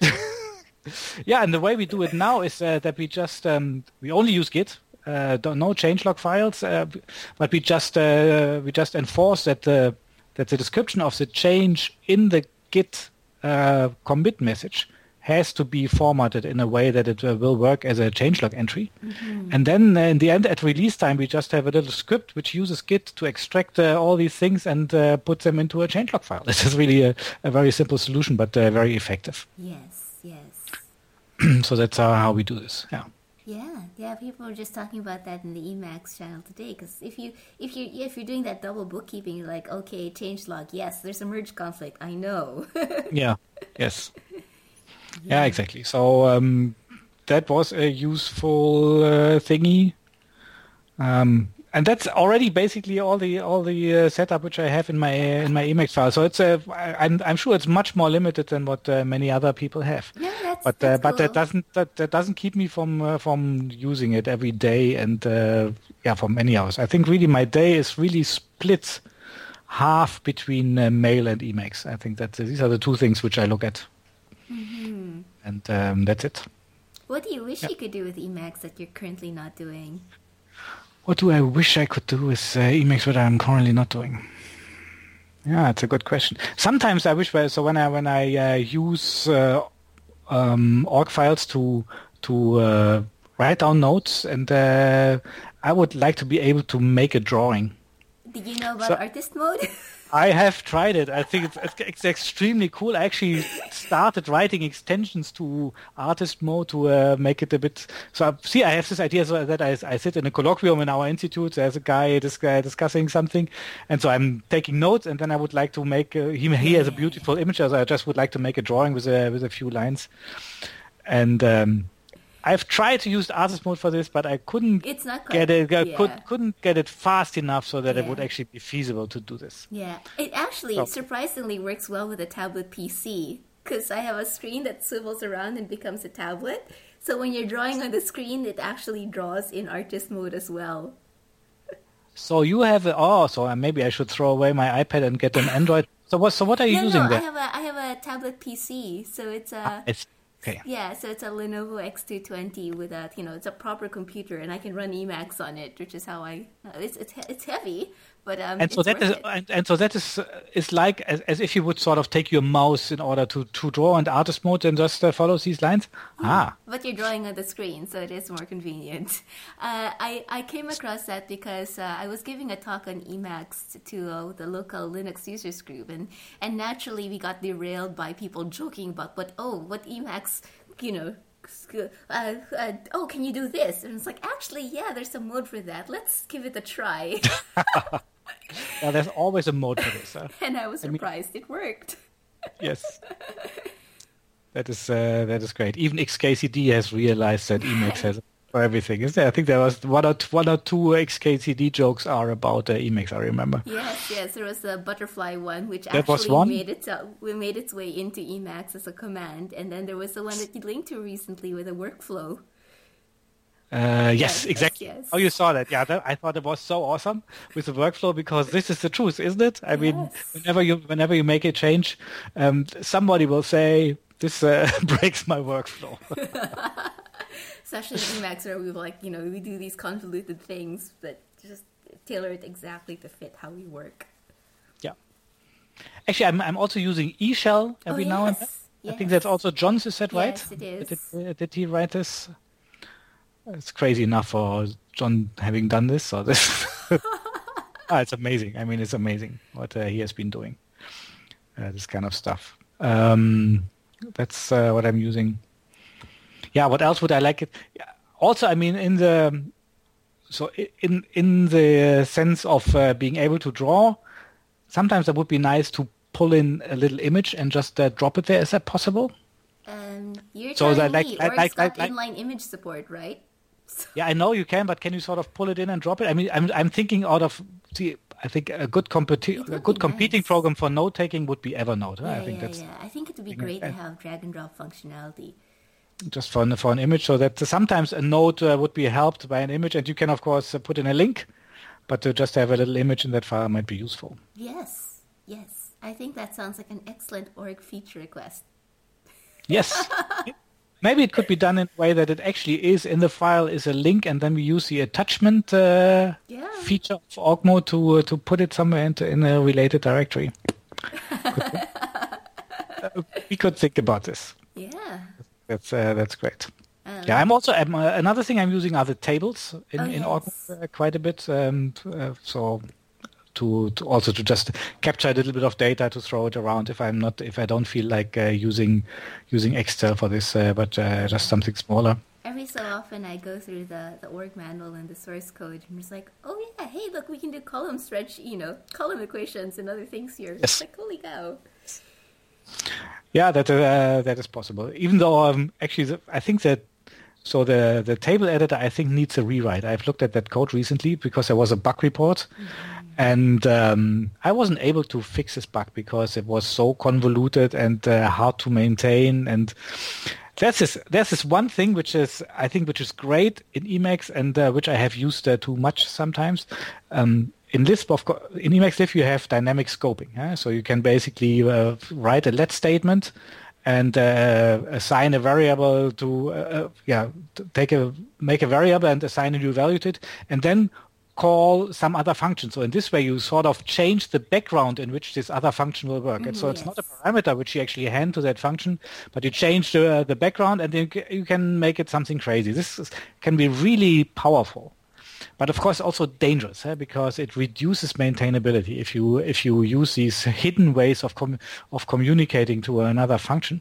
S3: [LAUGHS] yeah, and the way we do it now is uh, that we just um, we only use Git uh, no changelog files, uh, but we just uh, we just enforce that the that the description of the change in the Git commit message has to be formatted in a way that it uh, will work as a changelog entry. Mm-hmm. And then uh, in the end, at release time, we just have a little script which uses Git to extract uh, all these things and put them into a changelog file. [LAUGHS] This is really a, a very simple solution, but very effective.
S2: Yes, yes. [CLEARS THROAT]
S3: so that's how we do this. Yeah.
S2: Yeah, yeah. People were just talking about that in the Emacs channel today. Because if you if you if you're doing that double bookkeeping, you're like, okay, change log. Yes, there's a merge conflict. I know. [LAUGHS]
S3: yeah. Yes. Yeah. exactly. So um, that was a useful uh, thingy. Um, and that's already basically all the all the uh, setup which I have in my in my Emacs file. So it's a I'm I'm sure it's much more limited than what uh, many other people have.
S2: Yeah, that's,
S3: but
S2: that's
S3: uh, but
S2: cool.
S3: that doesn't that, that doesn't keep me from uh, from using it every day and uh, yeah for many hours. I think really my day is really split half between uh, mail and Emacs. I think that these are the two things which I look at, mm-hmm. and um, that's it.
S2: What do you wish yeah. you could do with Emacs that you're currently not doing?
S3: What do I wish I could do with uh, Emacs that I'm currently not doing? Yeah, it's a good question. Sometimes I wish, so when I when I uh, use uh, um, org files to to uh, write down notes, and uh, I would like to be able to make a drawing.
S2: Did you know about so, artist mode? [LAUGHS]
S3: I have tried it. I think it's, it's extremely cool. I actually started writing extensions to artist mode to uh, make it a bit. So I, see, I have this idea so that I, I sit in a colloquium in our institute. There's a guy, this guy discussing something, and so I'm taking notes. And then I would like to make. Uh, he, he has a beautiful image, so I just would like to make a drawing with a with a few lines. And um, I've tried to use artist mode for this, but I couldn't
S2: it's not
S3: get it. Yeah. Could, couldn't get it fast enough so that yeah. it would actually be feasible to do this.
S2: Yeah, it actually so. surprisingly works well with a tablet PC because I have a screen that swivels around and becomes a tablet. So when you're drawing on the screen, it actually draws in artist mode as well.
S3: So you have a, oh, so maybe I should throw away my iPad and get an Android. So what? So what are you
S2: no,
S3: using
S2: no,
S3: there?
S2: I have a I have a tablet PC. So it's a.
S3: Ah, it's Okay.
S2: Yeah, so it's a Lenovo X220 with a, you know, it's a proper computer, and I can run Emacs on it, which is how I. It's it's it's heavy, but um,
S3: and so that is and, and, so that is uh, is like as, as if you would sort of take your mouse in order to to draw in artist mode and just uh, follow these lines.
S2: Mm, ah, but you're drawing on the screen, so it is more convenient. [LAUGHS] Uh, I I came across that because uh, I was giving a talk on Emacs to uh, the local Linux users group, and and naturally we got derailed by people joking about what oh what Emacs you know uh, uh, oh, can you do this? And it's like, actually, yeah, there's a mode for that. Let's give it a try. [LAUGHS] [LAUGHS]
S3: well, there's always a mode for this. Huh? [LAUGHS]
S2: and I was surprised I mean, it worked.
S3: yes. [LAUGHS] That is uh, that is great. Even XKCD has realized that Emacs has for everything, is there? I think there was one or one or two XKCD jokes are about uh, Emacs. I remember.
S2: Yes, yes, there was a butterfly one which that actually made it uh, made its way into Emacs as a command, and then there was the one that you linked to recently with a workflow.
S3: Uh, yes, yes, exactly. Yes. Oh, you saw that? Yeah, that, I thought it was so awesome with the workflow because this is the truth, isn't it? I yes. mean, whenever you whenever you make a change, um, somebody will say this uh, [LAUGHS] breaks my workflow. [LAUGHS] [LAUGHS]
S2: Especially in Emacs where we like, you know, we do these convoluted things, but just tailor it exactly to fit how we work.
S3: Yeah. Actually, I'm I'm also using eShell every
S2: oh,
S3: now and then.
S2: Yes.
S3: I think that's also John's. Is that
S2: yes,
S3: right?
S2: Yes, it is.
S3: Did, uh, did he write this? It's crazy enough for John having done this. So this, [LAUGHS] ah, it's amazing. I mean, it's amazing what uh, he has been doing. Uh, this kind of stuff. Um, that's uh, what I'm using. Yeah. What else would I like it? Also, I mean, in the so in in the sense of uh, being able to draw, sometimes it would be nice to pull in a little image and just uh, drop it there. Is that possible?
S2: Um, you're so that, like, me, like, or like, like, inline image support, right? [LAUGHS]
S3: Yeah, I know you can, but can you sort of pull it in and drop it? I mean, I'm I'm thinking out of see, I think a good competi- a good competing
S2: nice.
S3: program for note taking would be Evernote.
S2: Yeah,
S3: I think
S2: yeah,
S3: that's
S2: yeah. I think it would be great to have drag and drop functionality.
S3: just for an, for an image, so that sometimes a note uh, would be helped by an image, and you can of course uh, put in a link, but to just have a little image in that file might be useful.
S2: Yes, yes. I think that sounds like an excellent org feature request.
S3: Yes. [LAUGHS] Maybe it could be done in a way that it actually is in the file is a link, and then we use the attachment uh,
S2: Yeah.
S3: feature of Org mode to uh, to put it somewhere into, in a related directory. [LAUGHS] Uh, we could think about this.
S2: Yeah.
S3: That's uh, that's great.
S2: Um,
S3: Yeah, I'm also um, uh, another thing I'm using are the tables in
S2: Oh,
S3: in
S2: yes.
S3: Org mode uh, quite a bit. Um, so to, to also to just capture a little bit of data to throw it around if I'm not if I don't feel like uh, using using Excel for this, uh, but uh, just something smaller.
S2: Every so often, I go through the, the org manual and the source code, and it's like, oh yeah, hey, look, we can do column stretch, you know, column equations and other things here.
S3: Yes.
S2: It's like, holy cow.
S3: Yeah, that uh, that is possible. Even though um, actually, the, I think that so the the table editor I think needs a rewrite. I've looked at that code recently because there was a bug report, and um, I wasn't able to fix this bug because it was so convoluted and uh, hard to maintain. And that's this there's this one thing which is I think which is great in Emacs and uh, which I have used uh, too much sometimes. Um, in Lisp, of co- in Emacs Lisp, you have dynamic scoping. So you can basically uh, write a let statement and uh, assign a variable to uh, uh, yeah take a make a variable and assign a new value to it, and then call some other function. So in this way, you sort of change the background in which this other function will work. and so it's not a parameter which you actually hand to that function, but you change the, the background and then you you can make it something crazy. This is, can be really powerful but of course also dangerous eh, because it reduces maintainability if you if you use these hidden ways of com- of communicating to another function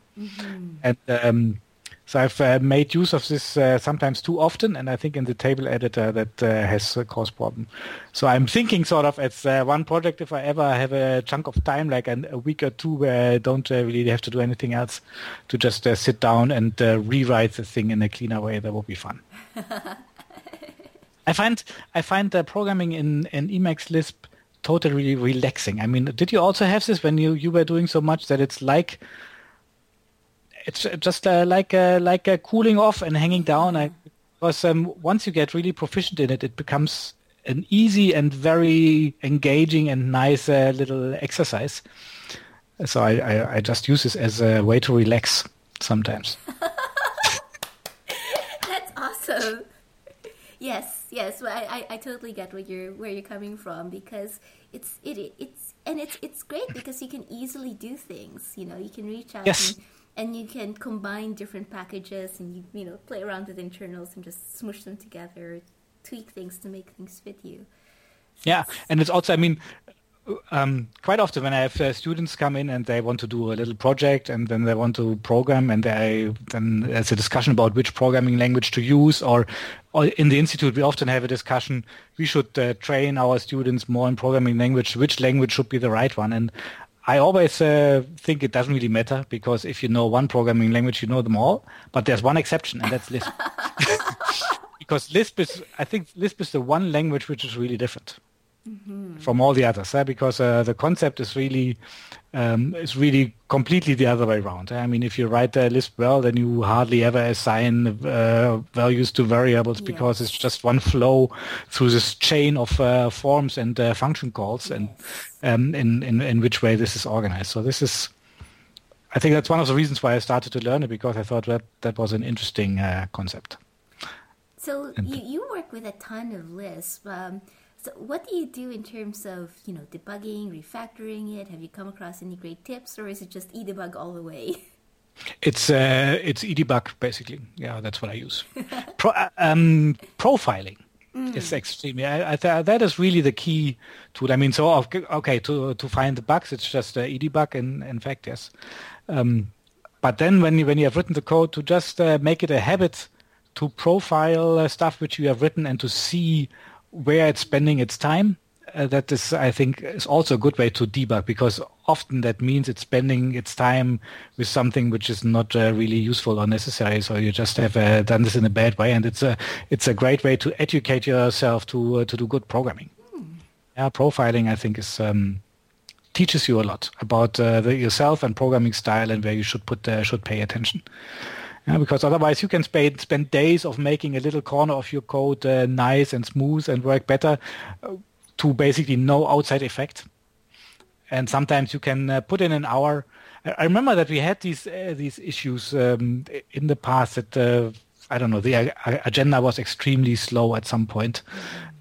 S3: and um, so I've uh, made use of this uh, sometimes too often, and I think in the table editor that uh, has caused problem. So I'm thinking sort of as uh, one project if I ever have a chunk of time, like an, a week or two, where I don't uh, really have to do anything else, to just uh, sit down and uh, rewrite the thing in a cleaner way. That would be fun. [LAUGHS] I find I find uh, programming in in Emacs Lisp totally relaxing. I mean, did you also have this when you you were doing so much that it's like it's just uh, like uh, like uh, cooling off and hanging down? I, because um, once you get really proficient in it, it becomes an easy and very engaging and nice uh, little exercise. So I, I, I just use this as a way to relax sometimes. [LAUGHS]
S2: That's awesome. Yes, yes. Well, I, I, totally get what you're where you're coming from because it's it it- it's and it's it's great because you can easily do things. You know, you can reach out
S3: Yes.
S2: and, and you can combine different packages and you you know play around with internals and just smush them together, tweak things to make things fit you.
S3: Yeah, and it's also, I mean, um, quite often when I have uh, students come in and they want to do a little project and then they want to program and they then there's a discussion about which programming language to use or, or in the institute we often have a discussion we should uh, train our students more in programming language which language should be the right one and I always uh, think it doesn't really matter because if you know one programming language you know them all but there's one exception and that's Lisp. [LAUGHS] [LAUGHS] Because Lisp is I think Lisp is the one language which is really different from all the others eh? because uh, the concept is really um, is really completely the other way around. eh? I mean, if you write a Lisp well, then you hardly ever assign uh, values to variables because it's just one flow through this chain of uh, forms and uh, function calls, and um, in, in in which way this is organized. So this is. I think that's one of the reasons why I started to learn it because I thought that that was an interesting uh, concept.
S2: So you, you work with a ton of Lisp. Um, so what do you do in terms of you know debugging, refactoring it? Have you come across any great tips, or is it just edebug all the way? [LAUGHS]
S3: It's uh, it's edebug basically. Yeah, that's what I use. [LAUGHS] Pro, uh, um, profiling is extremely. I, I th- that is really the key tool. I mean, so okay, okay to to find the bugs, it's just uh, edebug. In in fact, yes. Um, but then when you when you have written the code, to just uh, make it a habit to profile uh, stuff which you have written and to see where it's spending its time uh, that is, I think, is also a good way to debug because often that means it's spending its time with something which is not uh, really useful or necessary. So you just have uh, done this in a bad way, and it's a it's a great way to educate yourself to uh, to do good programming. Hmm. Yeah, profiling I think is um, teaches you a lot about uh, the, yourself and programming style and where you should put uh, should pay attention. Yeah, because otherwise you can spend spend days of making a little corner of your code uh, nice and smooth and work better uh, to basically no outside effect. And sometimes you can uh, put in an hour. I remember that we had these uh, these issues um, in the past that uh, I don't know the agenda was extremely slow at some point.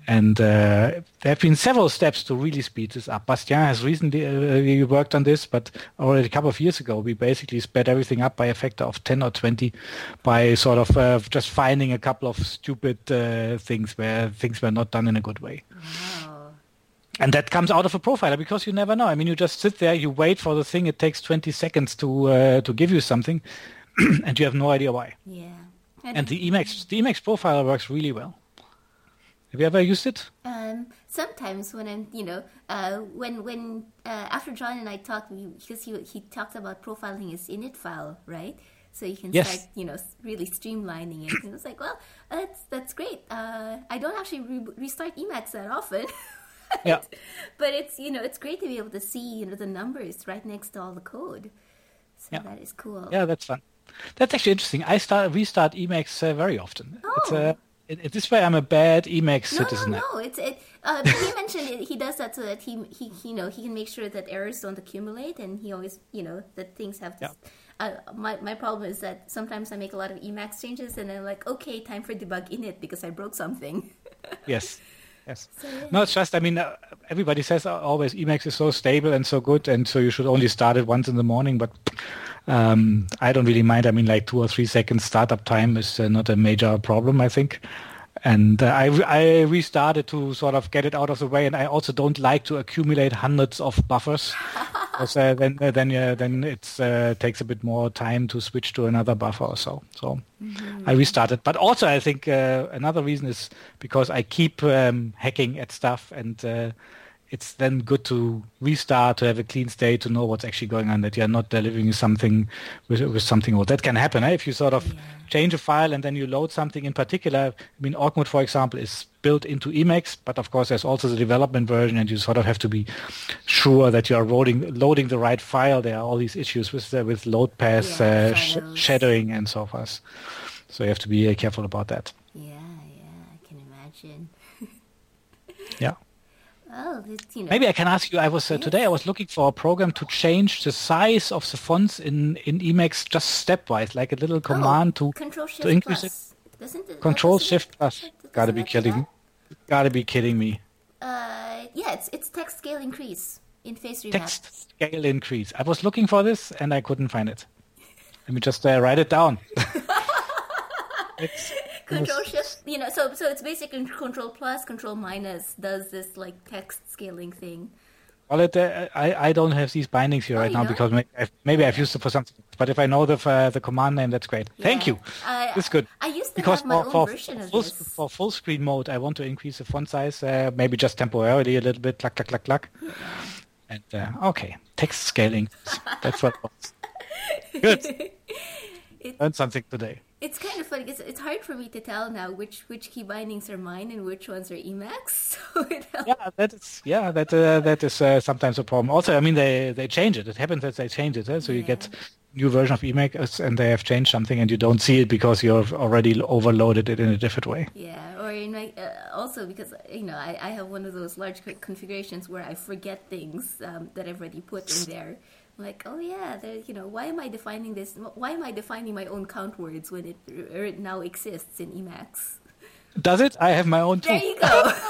S3: And uh, there have been several steps to really speed this up. Bastien has recently uh, worked on this, but already a couple of years ago, we basically sped everything up by a factor of 10 or 20 by sort of uh, just finding a couple of stupid uh, things where things were not done in a good way. Wow. And that comes out of a profiler because you never know. I mean, you just sit there, you wait for the thing. It takes 20 seconds to uh, to give you something, [CLEARS THROAT] and you have no idea why.
S2: Yeah.
S3: And the Emacs the Emacs profiler works really well. Have you ever used it?
S2: Um, sometimes when I'm, you know, uh, when when uh, after John and I talked, because he he talked about profiling his init file, right? So you can yes. start, you know, really streamlining it. And it's like, well, that's that's great. Uh, I don't actually re- restart Emacs that often. [LAUGHS]
S3: yeah.
S2: But it's you know it's great to be able to see you know the numbers right next to all the code. So yeah. that is cool.
S3: Yeah, that's fun. That's actually interesting. I start restart Emacs uh, very often.
S2: Oh. It's, uh,
S3: it, this way I'm a bad Emacs
S2: no,
S3: citizen.
S2: No, no, it's it. Uh, he mentioned it, he does that so that he he you know he can make sure that errors don't accumulate, and he always you know that things have. To, yeah. Uh, my my problem is that sometimes I make a lot of Emacs changes, and I'm like, okay, time for debug init because I broke something. [LAUGHS]
S3: yes. Yes. So, yeah. No, it's just, I mean, uh, everybody says always Emacs is so stable and so good, and so you should only start it once in the morning, but um, I don't really mind. I mean, like two or three seconds startup time is uh, not a major problem, I think. And uh, I, I restarted to sort of get it out of the way. And I also don't like to accumulate hundreds of buffers. [LAUGHS] because uh, then uh, then uh, then it uh, takes a bit more time to switch to another buffer or so. So mm-hmm. I restarted. But also I think uh, another reason is because I keep um, hacking at stuff and uh, it's then good to restart to have a clean state to know what's actually going on that you're not delivering something with, with something old. That can happen eh? if you sort of yeah. change a file and then you load something in particular. I mean org mode for example is built into emacs but of course there's also the development version and you sort of have to be sure that you are loading loading the right file. There are all these issues with uh, with load path yeah, uh, sh- shadowing and so forth. So you have to be uh, careful about that
S2: yeah yeah i can imagine
S3: yeah
S2: Oh, you know.
S3: Maybe I can ask you. I was uh, today. I was looking for a program to change the size of the fonts in in Emacs just stepwise, like a little oh, command
S2: oh,
S3: to
S2: to increase plus.
S3: it. Doesn't it control Shift plus. Gotta be kidding. Gotta be kidding me.
S2: Uh, yeah, it's it's text scale increase in face remap.
S3: Text scale increase. I was looking for this and I couldn't find it. Let me just uh, write it down. [LAUGHS]
S2: control shift you know so so it's basically control plus control minus does this like text scaling thing.
S3: Well it, uh, I, I don't have these bindings here oh, right now don't? because maybe I've, maybe I've, used it for something but if I know the uh, the command name that's great. Yeah. thank you. Uh, it's good.
S2: I used because for, own
S3: for,
S2: version
S3: for,
S2: of
S3: full,
S2: this.
S3: for full screen mode I want to increase the font size uh, maybe just temporarily a little bit clack clack clack clack yeah. [LAUGHS] and uh, okay text scaling. That's what It was. Good. [LAUGHS] Learned something today
S2: it's kind of funny because it's hard for me to tell now which which key bindings are mine and which ones are Emacs. [LAUGHS] So
S3: yeah, that is yeah that uh, that is uh, sometimes a problem. Also, I mean they they change it. It happens that they change it. Eh? So yeah. you get new version of Emacs and they have changed something and you don't see it because you've already overloaded it in a different way.
S2: Yeah, or in my, uh, also because you know I, I have one of those large configurations where I forget things um, that I've already put in there like oh yeah you know why am i defining this why am i defining my own count words when it, it now exists in emacs?
S3: Does it? I have my own too.
S2: There you go. [LAUGHS]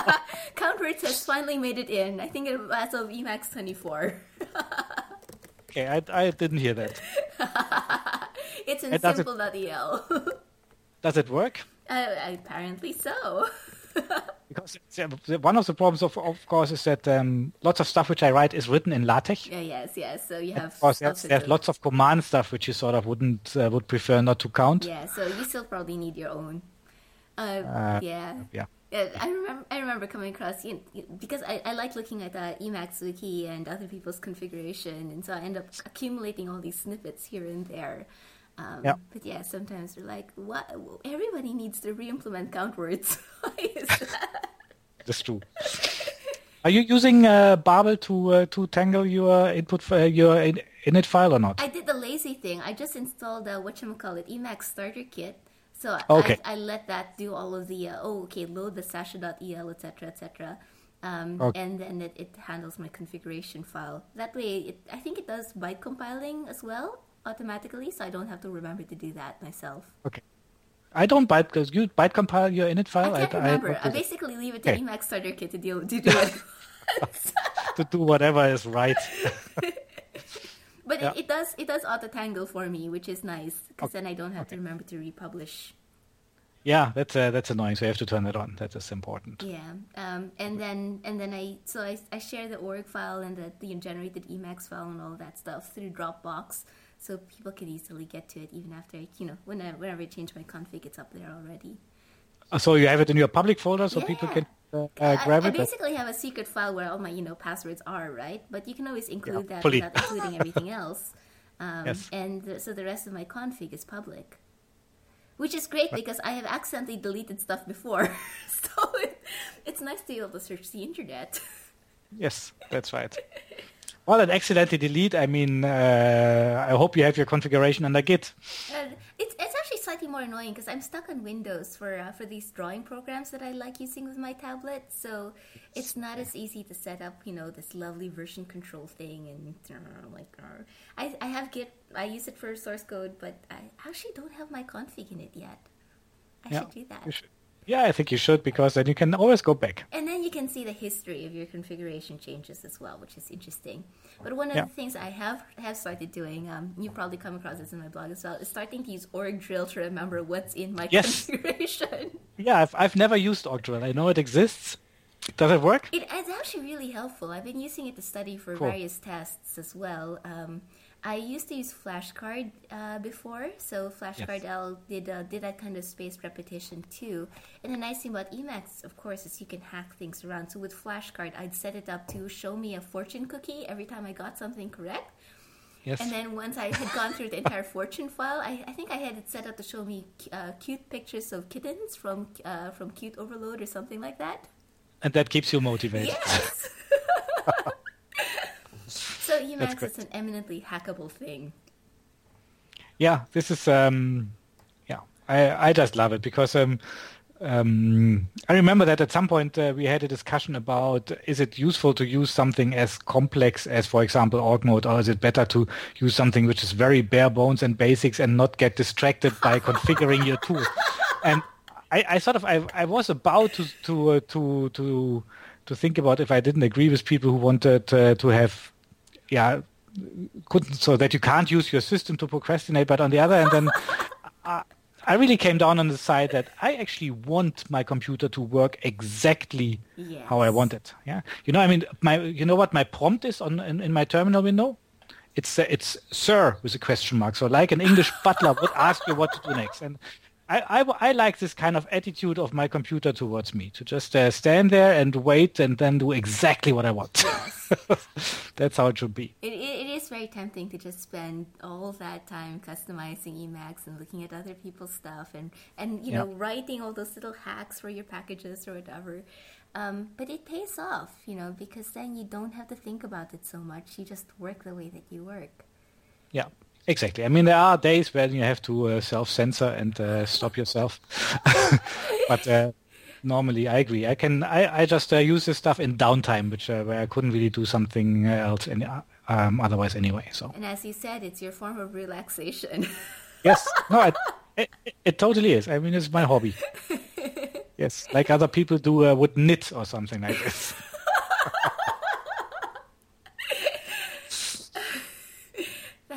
S2: [LAUGHS] Count words has finally made it in i think as of emacs 24
S3: okay I, I didn't hear that. [LAUGHS]
S2: It's in simple.el
S3: does it work?
S2: Uh, apparently so
S3: because one of the problems, of, of course, is that um, lots of stuff which I write is written in LaTeX.
S2: Yeah, yes, yes. So you have.
S3: Of course, yes, there's lots of command stuff which you sort of wouldn't would prefer not to count.
S2: Yeah, so you still probably need your own. Uh, uh, yeah.
S3: Yeah.
S2: Yeah, I remember. I remember coming across you know, because I, I like looking at the Emacs wiki and other people's configuration, and so I end up accumulating all these snippets here and there. Um,
S3: Yeah.
S2: But yeah, sometimes we're like, what? Everybody needs to re-implement count words. [LAUGHS] Why is that? [LAUGHS]
S3: That's true. Are you using uh, Babel to uh, to tangle your input f- uh, your init file or not?
S2: I did the lazy thing. I just installed the whatchamacallit Emacs starter kit. So
S3: Okay.
S2: I, I let that do all of the, uh, oh, okay, load the sacha.el, etc., etc. Um,
S3: Okay.
S2: And then it, it handles my configuration file. That way, it, I think it does byte compiling as well automatically, so I don't have to remember to do that myself.
S3: Okay. I don't byte because you byte compile your init file.
S2: I can't remember. I,
S3: don't do that.
S2: basically leave it to
S3: Okay.
S2: Emacs starter kit to deal to do it. [LAUGHS]
S3: to do whatever is right. [LAUGHS]
S2: But
S3: Yeah.
S2: it, it does it does auto tangle for me, which is nice because then I don't have to remember to republish.
S3: yeah, that's uh, that's annoying. So you have to turn that on. That is important.
S2: Yeah, um, and then and then I so I, I share the org file and the, the generated Emacs file and all that stuff through Dropbox, so people can easily get to it even after I, you know whenever whenever I change my config, it's up there already.
S3: Uh, So you have it in your public folder, so people can uh,
S2: I,
S3: uh, grab
S2: I
S3: it. That's-
S2: basically have a secret file where all my you know passwords are, right? But you can always include that
S3: fully.
S2: without including everything else. [LAUGHS] Um,
S3: Yes.
S2: And the, so the rest of my config is public, which is great because I have accidentally deleted stuff before, [LAUGHS] so it, [LAUGHS] it's nice to be able to search the internet.
S3: Yes, that's right. Well, an accidentally delete. I mean, uh, I hope you have your configuration under Git.
S2: And it's it's actually slightly more annoying because I'm stuck on Windows for uh, for these drawing programs that I like using with my tablet. So it's not as easy to set up, you know, this lovely version control thing and uh, like. Uh, I I have Git. I use it for source code, but I actually don't have my config in it yet. I
S3: Yeah,
S2: should do that.
S3: Yeah, I think you should because then you can always go back.
S2: And then you can see the history of your configuration changes as well, which is interesting. But one of
S3: Yeah.
S2: the things I have have started doing, um, you probably come across this in my blog as well, is starting to use org drill to remember what's in my
S3: Yes.
S2: configuration. [LAUGHS]
S3: Yeah, I've I've never used org drill. I know it exists. Does it work?
S2: It, it's actually really helpful. I've been using it to study for
S3: Cool.
S2: various tests as well. Um, I used to use flashcard uh, before, so flashcard.el did uh, did that kind of spaced repetition too. And the nice thing about Emacs, of course, is you can hack things around. So with flashcard, I'd set it up to show me a fortune cookie every time I got something correct.
S3: Yes.
S2: And then once I had gone through the entire fortune file, I, I think I had it set up to show me uh, cute pictures of kittens from uh, from Cute Overload or something like that.
S3: and that keeps you motivated.
S2: Yes. [LAUGHS] [LAUGHS] so Emacs is an eminently hackable thing.
S3: Yeah, this is um, yeah, I I just love it because um, um, I remember that at some point uh, we had a discussion about is it useful to use something as complex as, for example, org mode, or is it better to use something which is very bare bones and basics and not get distracted by [LAUGHS] configuring your tool? And I, I sort of I, I was about to to uh, to to to think about if I didn't agree with people who wanted uh, to have yeah couldn't so that you can't use your system to procrastinate. But on the other hand then [LAUGHS] I, I really came down on the side that I actually want my computer to work exactly how I want it. Yeah. You know I mean my you know what my prompt is on in, in my terminal window? It's uh, it's sir with a question mark. So like an English butler would ask you what to do next. And I, I, I like this kind of attitude of my computer towards me to just uh, stand there and wait and then do exactly what I want. [LAUGHS] That's how it should be.
S2: It, it, it is very tempting to just spend all that time customizing Emacs and looking at other people's stuff and, and you know writing all those little hacks for your packages or whatever. Um, but it pays off, you know, because then you don't have to think about it so much. You just work the way that you work.
S3: Yeah, exactly. I mean, there are days when you have to uh, self-censor and uh, stop yourself, [LAUGHS] but uh, normally I agree. I can. I, I just uh, use this stuff in downtime, which uh, where I couldn't really do something else any, um, otherwise anyway. So
S2: And as you said, it's your form of relaxation. [LAUGHS]
S3: yes, no, it, it, it totally is. I mean, it's my hobby. [LAUGHS] Yes, like other people do uh, would knit or something like this.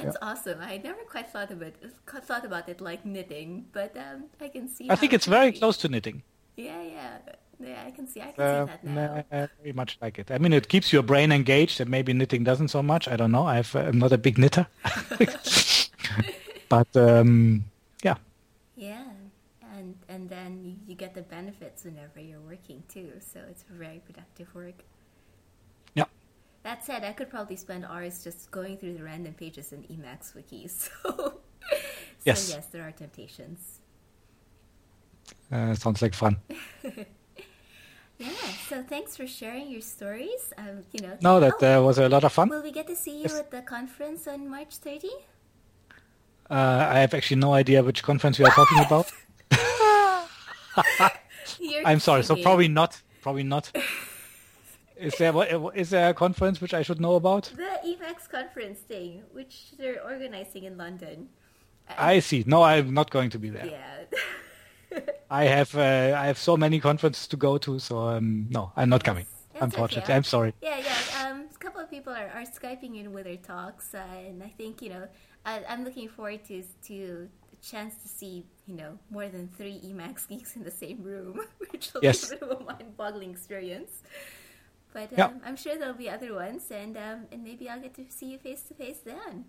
S2: That's awesome. I never quite thought of it thought about it like knitting, but um, I can see.
S3: I think it's very
S2: be.
S3: close to knitting.
S2: Yeah, yeah, yeah. I can see. I can
S3: Uh,
S2: see that now.
S3: very much like it. I mean, it keeps your brain engaged, and maybe knitting doesn't so much. I don't know. I've, I'm not a big knitter, [LAUGHS] [LAUGHS] but um, yeah,
S2: Yeah, and and then you get the benefits whenever you're working too. So it's very productive work. That said, I could probably spend hours just going through the random pages in Emacs wikis. [LAUGHS] So,
S3: Yes.
S2: so yes, there are temptations.
S3: Uh, sounds like fun. [LAUGHS]
S2: Yeah. So thanks for sharing your stories. Um, you know.
S3: No, that
S2: Oh,
S3: uh, was a lot of fun.
S2: Will we get to see you
S3: Yes.
S2: at the conference on March 30?
S3: Uh, I have actually no idea which conference we are talking [LAUGHS] about. I'm sorry, so probably not. Probably not. Is there what- is there a conference which I should know about?
S2: the Emacs conference thing, which they're organizing in London.
S3: I see. No, I'm not going to be there.
S2: Yeah. [LAUGHS]
S3: I have uh, I have so many conferences to go to, so um, no, I'm not coming.
S2: That's
S3: Unfortunately,
S2: okay.
S3: I'm sorry.
S2: Yeah, yeah. Um, a couple of people are, are skyping in with their talks, uh, and I think you know I, I'm looking forward to to a chance to see you know more than three Emacs geeks in the same room, [LAUGHS] which will
S3: Yes.
S2: be a bit of a mind-boggling experience. But um,
S3: Yeah.
S2: I'm sure there'll be other ones, and um, and maybe I'll get to see you face to face then.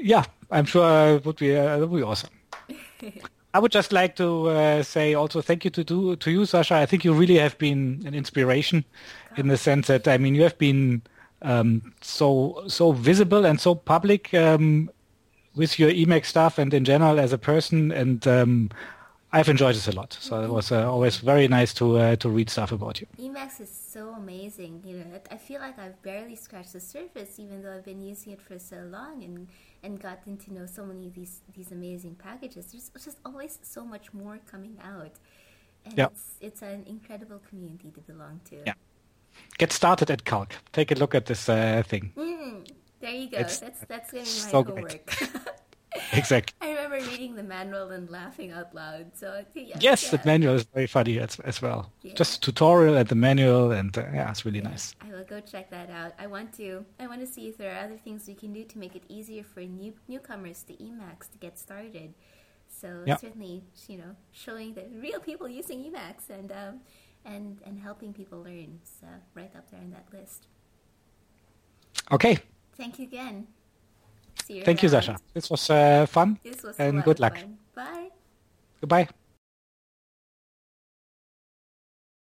S3: Yeah, I'm sure it would be uh, it would be awesome. [LAUGHS] I would just like to uh, say also thank you to do, to you, Sacha. I think you really have been an inspiration in the sense that I mean you have been um, so so visible and so public um, with your Emacs stuff and in general as a person, and um, I've enjoyed this a lot. So it was uh, always very nice to uh, to read stuff about you.
S2: Emacs is so amazing. You know, I- feel like I've barely scratched the surface, even though I've been using it for so long and and gotten to know so many of these these amazing packages. There's just always so much more coming out, and
S3: Yeah.
S2: it's it's an incredible community to belong to.
S3: Yeah. Get started at Calc. Take a look at this uh, thing.
S2: Mm, there you go.
S3: It's-
S2: that's that's gonna be my
S3: so
S2: homework. [LAUGHS] [LAUGHS]
S3: Exactly.
S2: I remember reading the manual and laughing out loud. So
S3: Yes,
S2: yeah.
S3: the manual is very funny as, as well.
S2: Yeah.
S3: Just tutorial and the manual, and uh, yeah, it's really nice.
S2: I will go check that out. I want to. I want to see if there are other things we can do to make it easier for new newcomers to Emacs to get started. So
S3: Yeah.
S2: certainly, you know, showing the real people using Emacs and um, and and helping people learn. So right up there in that list.
S3: Okay,
S2: Thank you again. See you.
S3: thank you,
S2: around.
S3: Sacha. This was uh, fun,
S2: This was
S3: and good luck.
S2: fun. Bye.
S3: Goodbye.